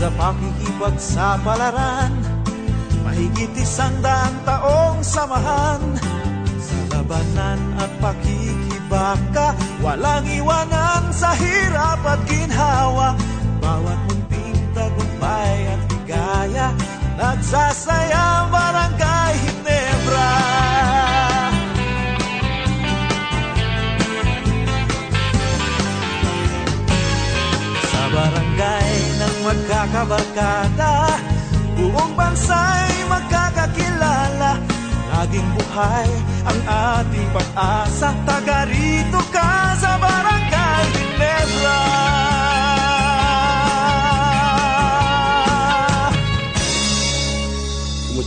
sa pakikipagsapalaran Mahigit isang daang taong samahan Sa labanan at pakikibaka. Walang iwanan sa hirap at ginhawa. Bawat munting tagumpay at higaya Nagsasayang magkakabarkada. Buong bansa'y magkakakilala. Laging buhay ang ating pag-asa. Taga rito ka sa Barangay Ginebra.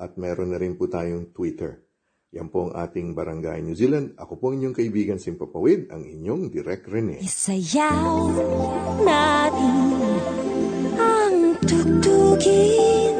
at meron na rin po tayong Twitter. Yan po ang ating Barangay New Zealand. Ako po inyong kaibigan Simpapawid, ang inyong Direk Rene. Isayaw natin ang tugtugin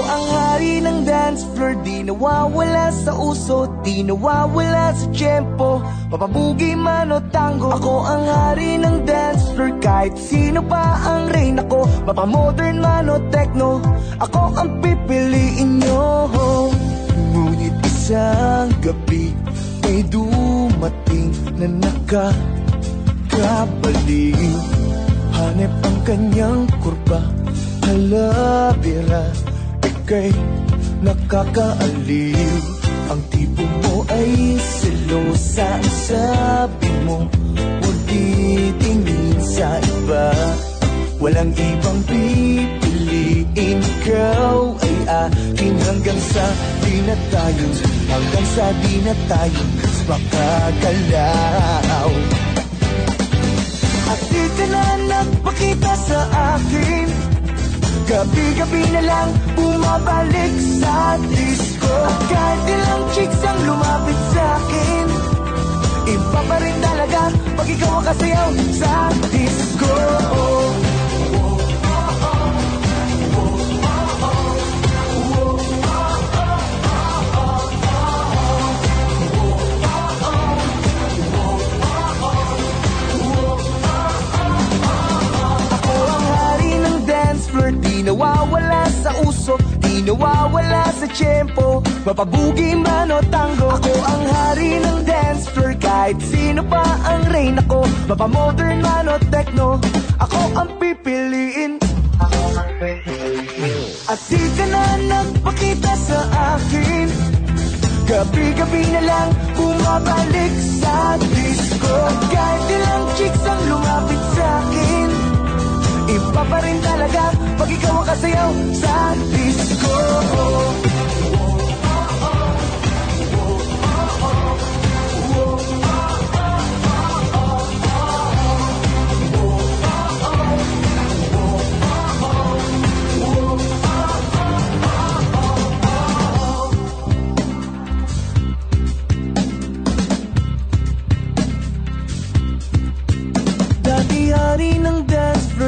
ang hari ng dance floor. Di nawawala sa uso Di nawawala sa tempo. Papabugi man o tango Ako ang hari ng dance floor. Kahit sino pa ang rain Ako mapamodern man o techno Ako ang pipiliin nyo. Ngunit isang gabi May dumating na nakakabaliw. Hanep ang kanyang kurba Halabira Ika'y nakakaaliw. Ang tipo mo ay selosa Ang sabi mo Huwag titingin sa iba. Walang ibang pipiliin Ikaw ay aking hanggang sa sa di na tayo Hanggang sa di na tayo makagalaw At di ka na nagpakita sa akin Gabi-gabi na lang bumabalik sa disco. At kahit ilang chicks ang lumapit sa akin Iba pa rin talaga pag ikaw ang kasayaw sa disco. Ako Nawawala sa uso Di nawawala sa tiyempo. Mapabugi man o tango Ako ang hari ng dance floor. Kahit sino pa ang rain ako Mapamodern man o techno Ako ang pipiliin. At di ka na nagpakita sa akin. Gabi-gabi na lang bumabalik sa disco. Kahit ilang chicks ang lumapit sa akin Iba pa rin talaga pag ikaw ang kasayaw sa disco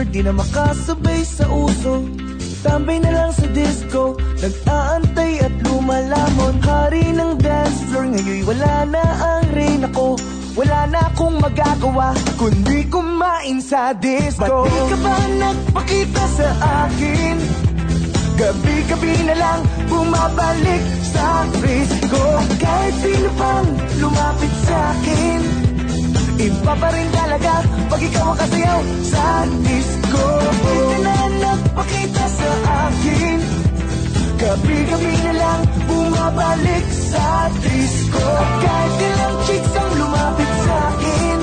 floor Di na makasabay sa uso. Tambay na lang sa disco Nag-aantay at lumalamon Hari ng dance floor Ngayon wala na ang rain. Ako Wala na akong magagawa Kundi kumain sa disco. Ba't di ka ba nagpakita sa akin? Gabi-gabi na lang bumabalik sa frisco. Kahit sino pang lumapit sa akin Iba pa rin talaga pag ikaw ang kasayaw sa disco Di ka na nagpakita sa akin. Gabi-gabi na lang bumabalik sa disco At kahit ilang chicks ang lumapit sa akin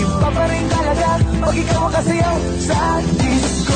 Iba pa rin talaga pag ikaw ang kasayaw sa disco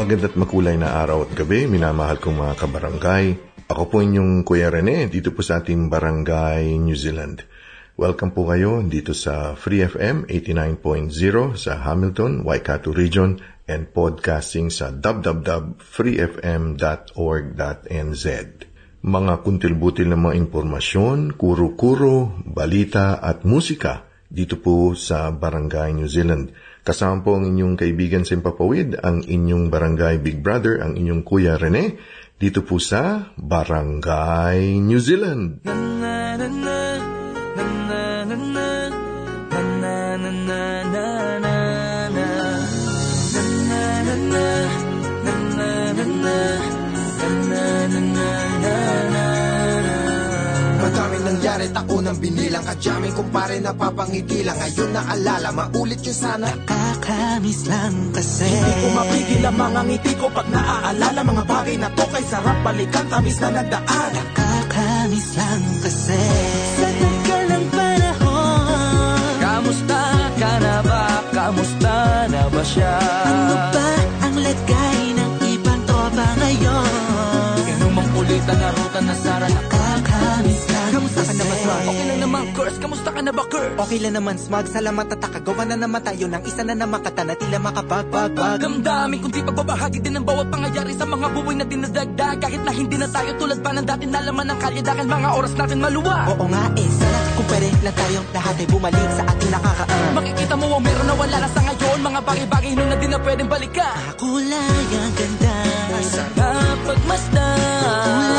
Maganda't makulay na araw at gabi, minamahal kong mga kabarangay. Ako po inyong Kuya Rene, dito po sa ating Barangay New Zealand. Welcome po kayo dito sa Free FM 89.0 sa Hamilton, Waikato Region and podcasting sa www.freefm.org.nz. Mga kuntil-butil na mga impormasyon, kuro-kuro, balita at musika dito po sa Barangay New Zealand. Kasama po ang inyong kaibigan sa Impapawid, ang inyong Barangay Big Brother, ang inyong Kuya Rene, dito po sa Barangay New Zealand. Madaming Kadyaming kumpare na papangitilang Ngayon naalala, maulit yun sana. Kakamiss lang kasi. Hindi ko mapigil ang mga ngiti ko pag naaalala. Mga bagay na to kay sarap balikan Tamis na nagdaan. Kakamiss lang kasi. Sa tagal ng panahon. Kamusta ka na ba? Kamusta na ba siya? Ano ba ang lagay ng ibang tropa ngayon? Inumang ulit ang narutan na sara Curse. Kamusta ka na ba, Curse? Okay lang naman, smug, salamat at takagawa na naman tayo Ng isa na naman kata na tila makapagbag Damdamin kundi pagbabahagi din ng bawat pangyayari sa mga buhay na dinadagdag. Kahit na hindi na tayo tulad pa ng dati na laman ng kalye Dahil mga oras natin maluwa. Oo nga eh, sana kung pwede lang tayong lahat ay bumalik sa ating nakakaan Makikita mo ang meron na wala na sa ngayon. Mga bagay-bagay nun na di na pwedeng balikan. Kulay ang ganda. Sarap pagmasdan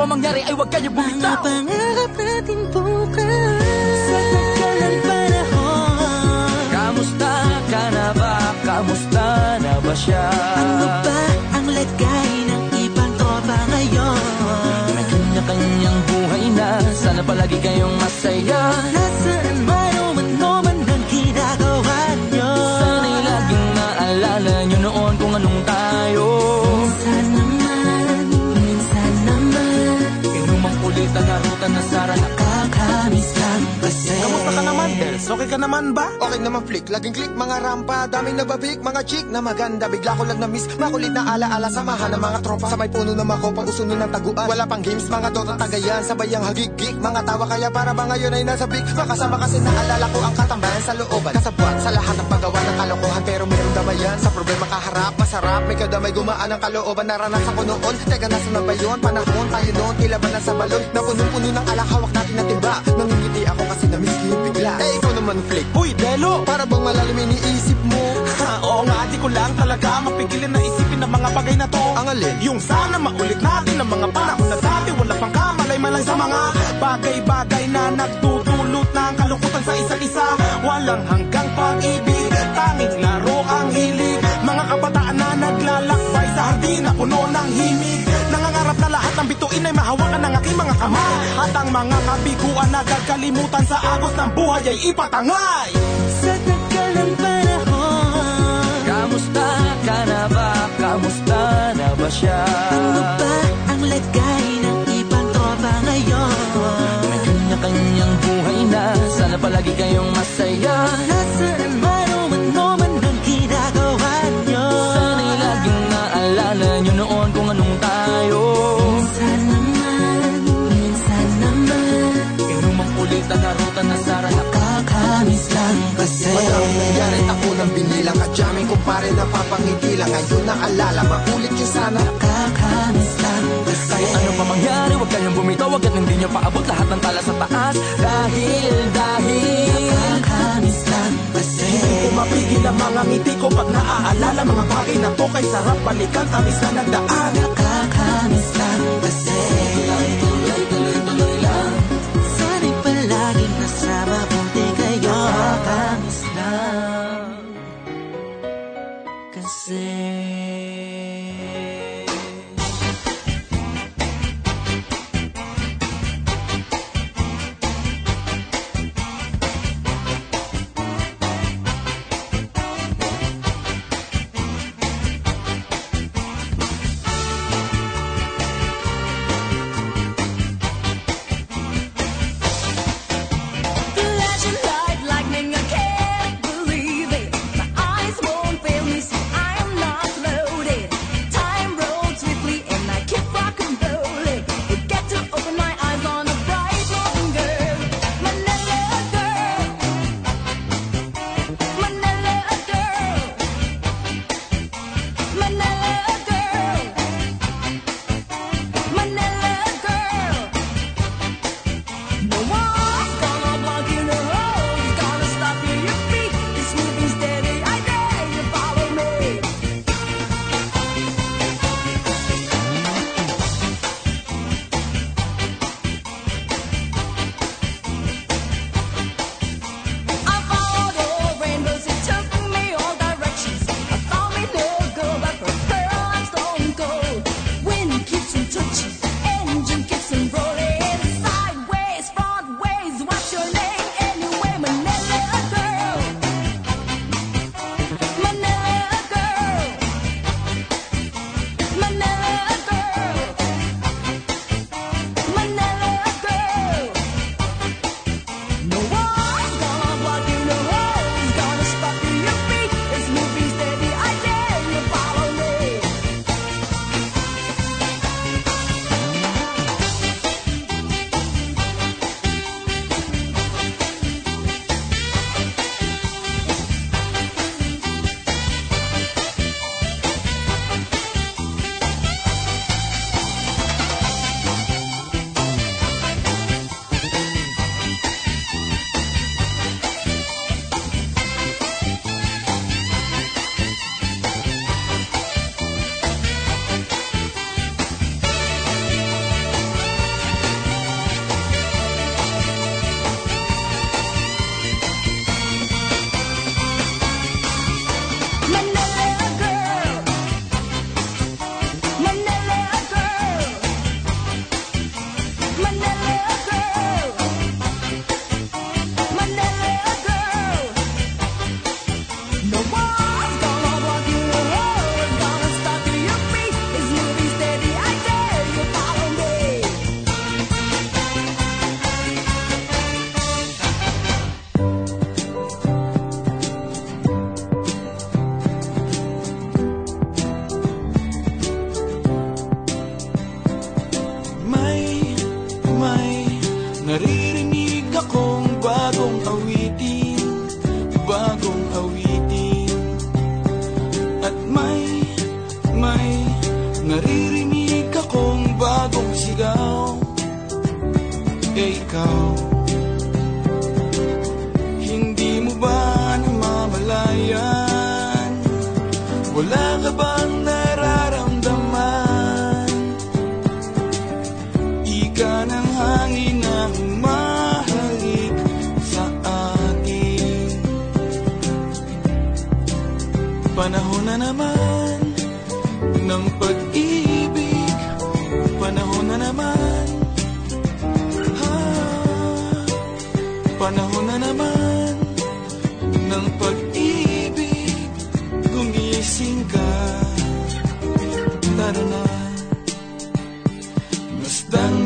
pa mangyari ay huwag kayo Mga bumitaw pangarap natin bukas Sa tagal ng panahon Kamusta ka na ba? Kamusta na ba siya? Ano ba ang lagay ng ibang tropa ngayon? May kanya-kanyang buhay na Sana palagi kayong masaya naman flick, laging click mga rampa. Daming nababik, mga chick na maganda. Bigla ko lang na-miss, makulit na alaala Samahan ng mga tropa. Sa may puno na makopa, usuno ng taguan. Wala pang games, mga dota tagayan. Sabay ang hagigik, mga tawa. Kaya para ba ngayon ay nasa big? Makasama kasi naalala ko ang katambayan sa looban. Kasabwat sa lahat ng paggawa ng kalokohan Pero meron damayan, sa problema kaharap Masarap, may kadamay gumaan ang kalooban Naranasan ko noon, teka nasa na ba yun? Panahon tayo noon, tila ba nasa balon Na punong-puno ng alak, hawak natin na timba Nangingiti ako kasi ko yung bigla Eh ikaw naman flick Uy, Delo! para bang malalim iniisip mo? Ha, oo nga, di ko lang talaga mapigilin na isipin ang mga bagay na to Ang alin? Yung sana maulit natin ang mga panahon na dati Wala pang kamalay-malay sa mga bagay-bagay na nagtutulot mga kabiguan na gagalimutan sa agos ng buhay ay ipatangay Sa tagal ng panahon Kamusta ka na ba? Kamusta na ba siya? Ano ba ang lagay ng ibang tropa ngayon? May kanya-kanyang buhay na Sana palagi kayong masaya Nasaan man papangitilang Ngayon naalala, maulit yun sana. Kakamiss lang kasi Kahit ano pa mangyari, huwag kayong bumitaw. Agad hindi nyo paabot lahat ng tala sa taas. Dahil, dahil. Kakamiss lang kasi Hindi ko mapigil ang mga ngiti ko pag naaalala. Mga bagay na to kay sarap balikan. Tamis na nagdaan. Kakamiss lang kasi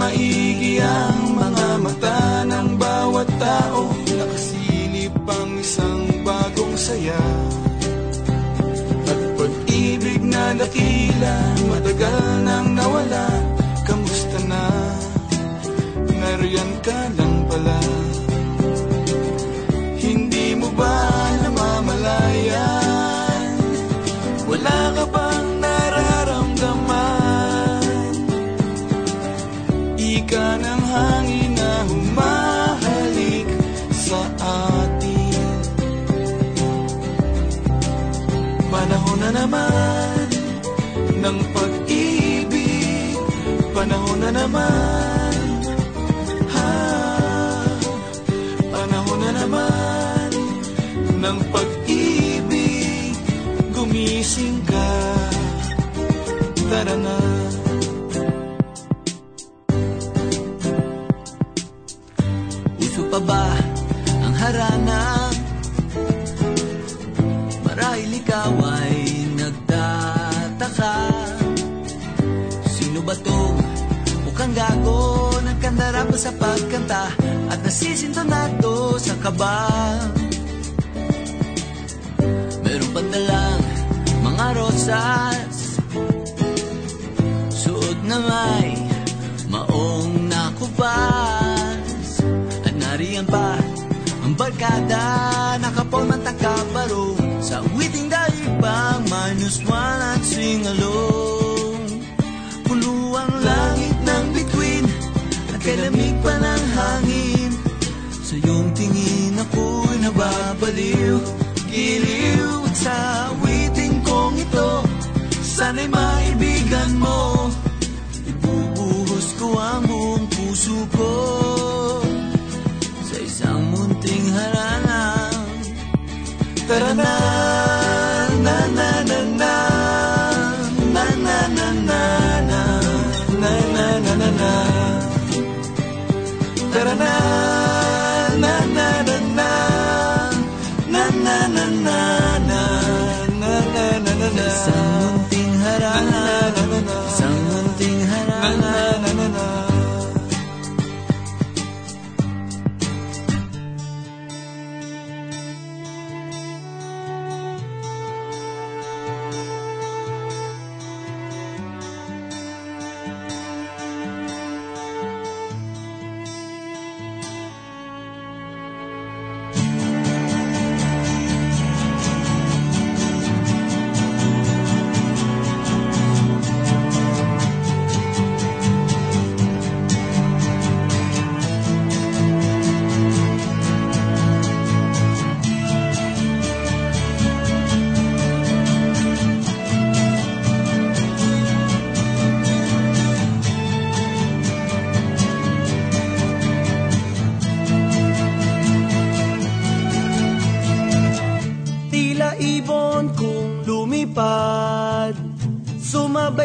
maigi ang mga mata ng bawat tao. Nakasilip ang isang bagong saya. At pag-ibig na dakila Matagal nang Panahon na naman. Ha, Panahon na naman ng pag-ibig. Gumising ka. Tara na. Uso pa ba ang harana? Marahil ikaw ay nagtataka. Sino ba to? Gago Nagkandara ba sa pagkanta At nasisintonado sa kaba. Meron pa dalang mga rosas. Suot na may nababaliw Giliw sa witing kong ito. Sana'y maibigan mo Ibubuhos ko ang buong puso ko. Sa isang munting harangang Tara na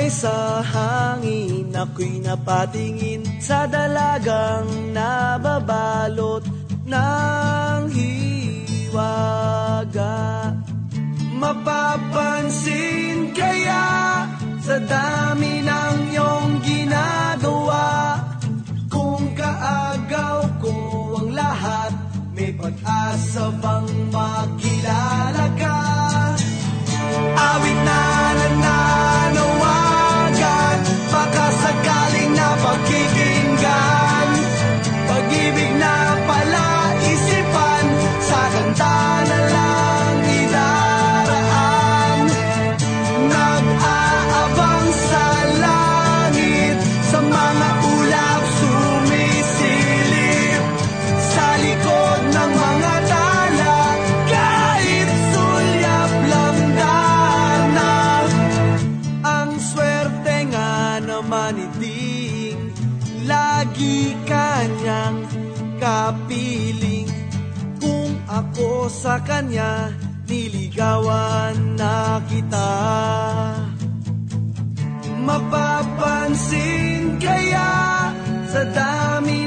Sa hangin Ako'y napatingin Sa dalagang nababalot ng hiwaga. Mapapansin kaya sa dami ng iyong ginagawa Kung kaagaw ko ang lahat May pag-asa bang makilala ka? Awit na sa kanya niligawan na kita. Mapapansin kaya sa dami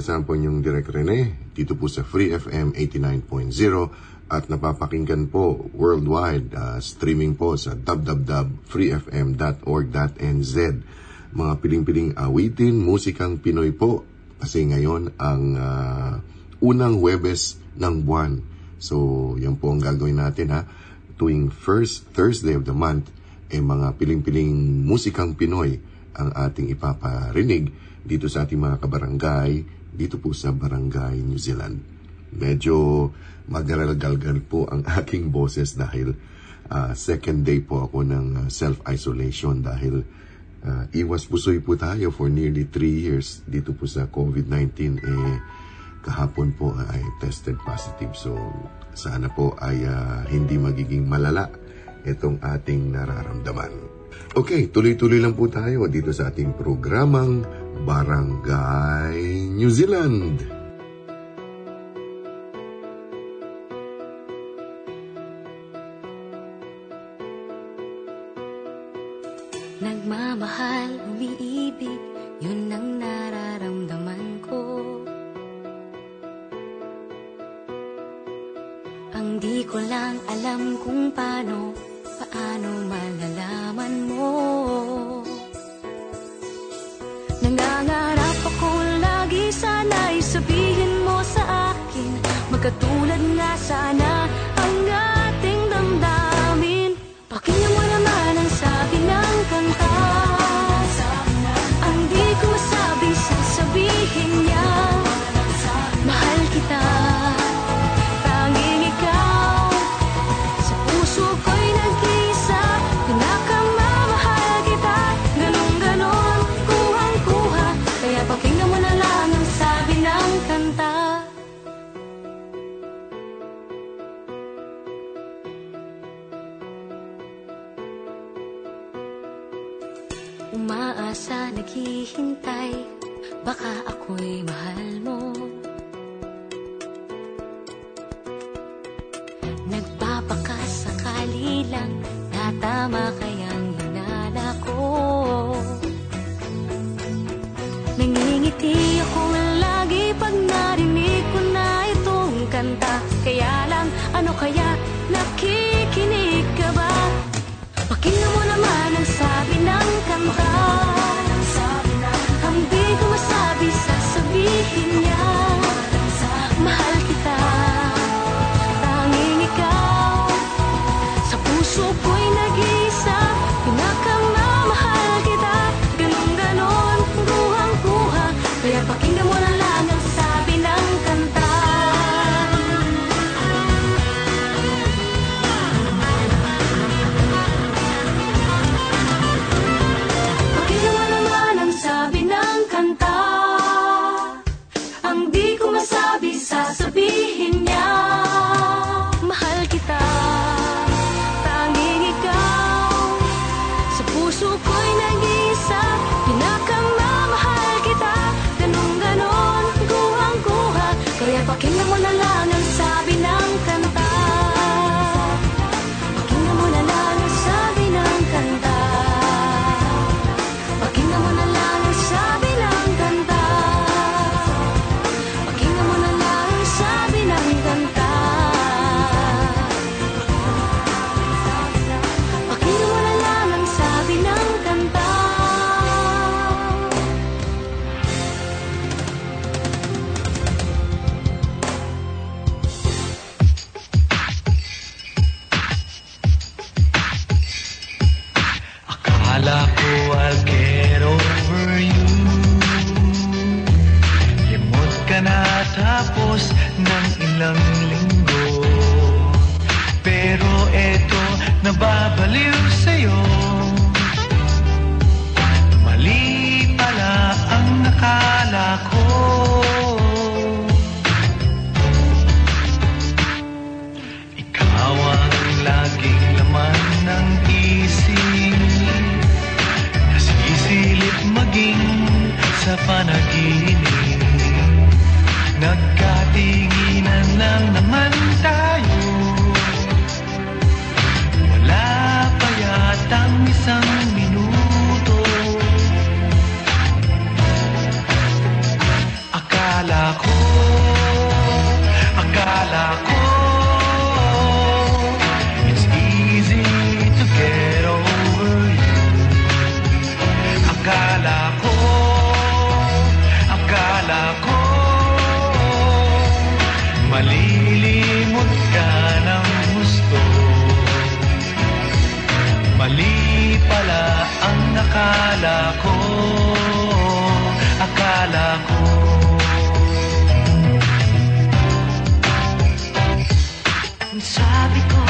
Kasama po yung Direk Rene, dito po sa Free FM 89.0 at napapakinggan po worldwide, ah, streaming po sa www.freefm.org.nz. Mga piling-piling awitin, musikang Pinoy po. Kasi ngayon ang ah, unang Webes ng buwan. So, yan po ang gagawin natin ha. Tuwing first Thursday of the month, eh mga piling-piling musikang Pinoy ang ating ipaparinig dito sa ating mga kabarangay, dito po sa Barangay New Zealand. Medyo magaralgalgal po ang aking boses dahil ah, second day po ako ng ah, self-isolation dahil ah, iwas pusoy po tayo for nearly three years dito po sa COVID-19. Eh, kahapon po ay tested positive. So, sana po ay ah, hindi magiging malala itong ating nararamdaman. Okay, tuloy-tuloy lang po tayo dito sa ating programang Barangay New Zealand. Nagmamahal, umiibig, yun ang nararamdaman ko Ang di ko lang alam kung paano, paano malalaman mo? Nangangarap ako lagi sana'y sabihin mo sa akin Magkatulad nga sana Sabi ko,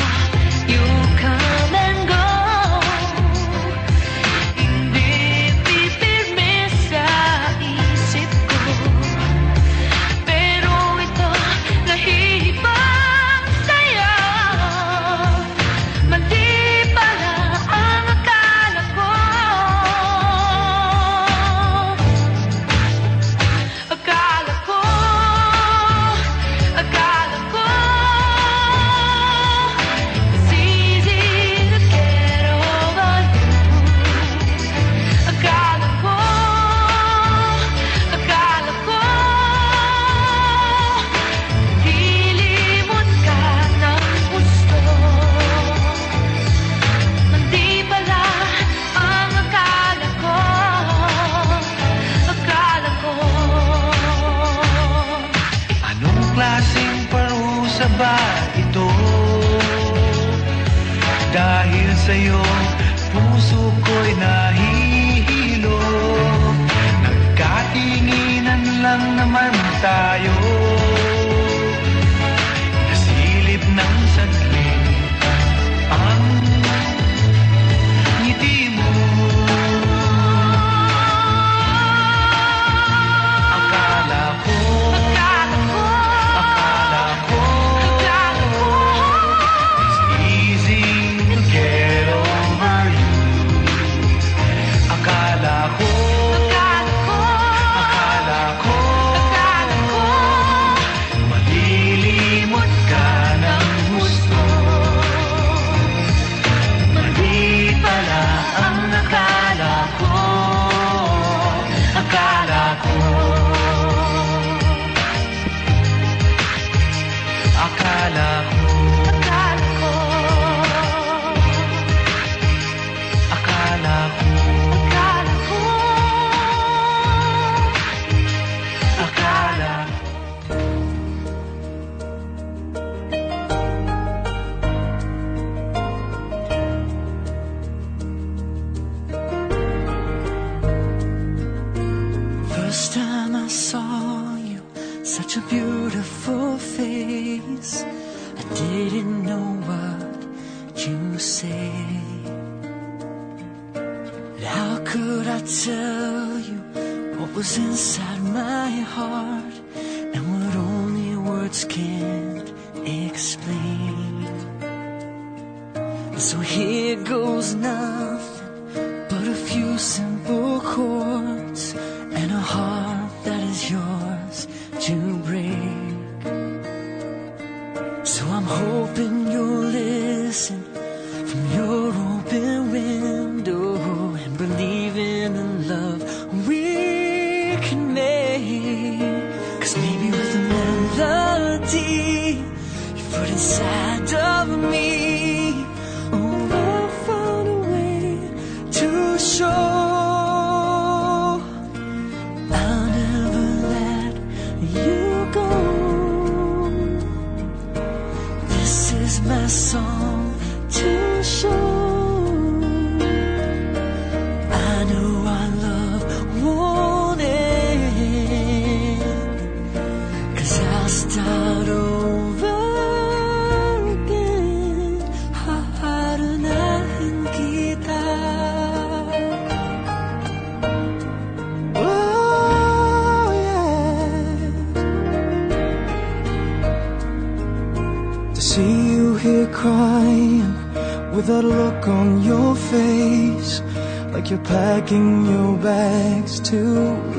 packing your bags to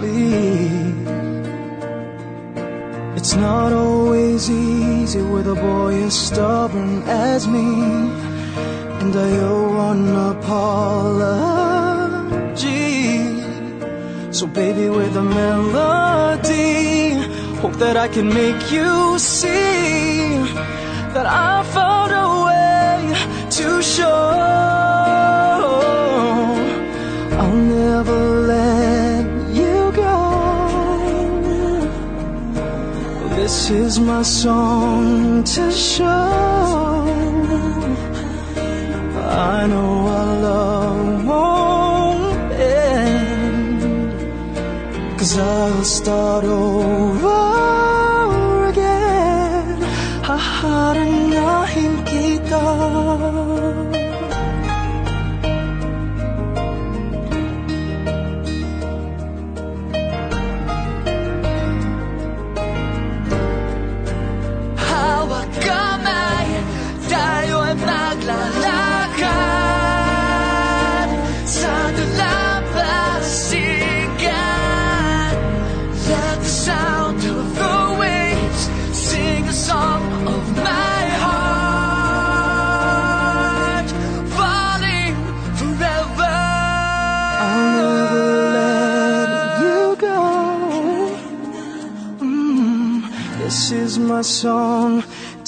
leave. It's not always easy with a boy as stubborn as me, and I owe an apology. So, baby, with a melody, hope that I can make you see that I found a way to show. This is my song to show. I know our love won't end. Cause I'll start over.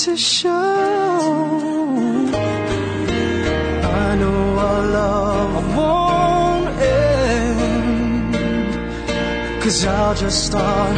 to show. I know our love won't end, cause I'll just start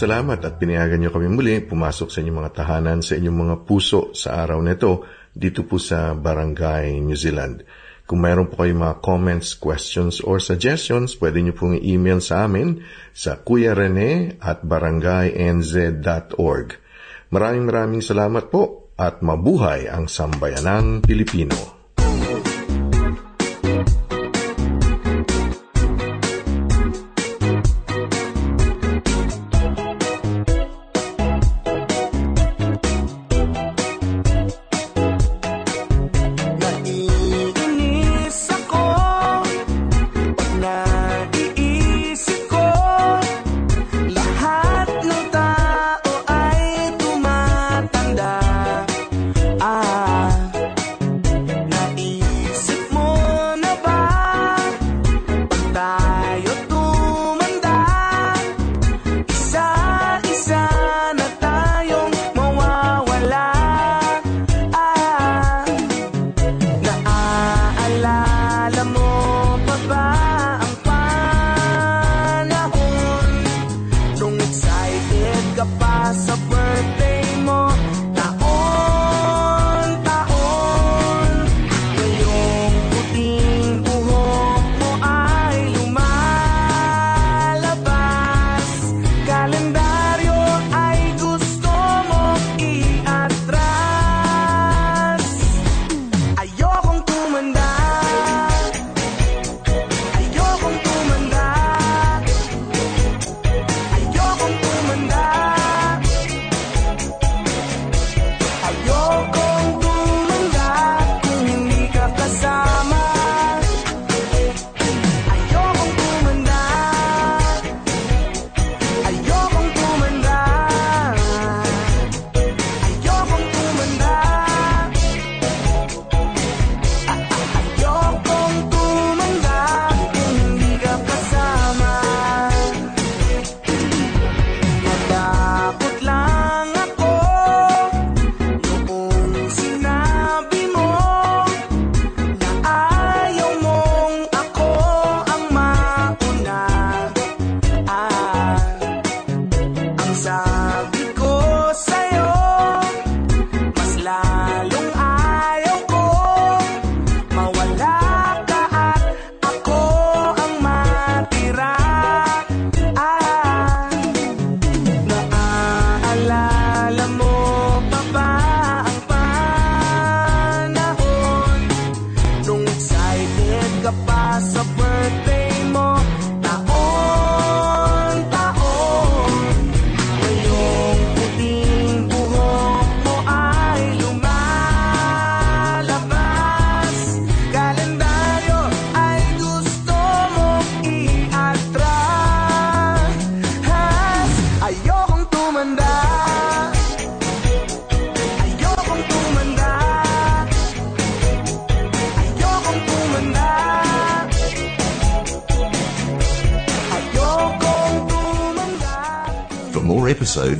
salamat at pinayagan niyo kami muli pumasok sa inyong mga tahanan, sa inyong mga puso sa araw nito dito po sa Barangay New Zealand. Kung mayroon po kayong mga comments, questions, or suggestions, pwede niyo pong i-email sa amin sa kuyarene at barangaynz.org. Maraming maraming salamat po at mabuhay ang Sambayanang Pilipino.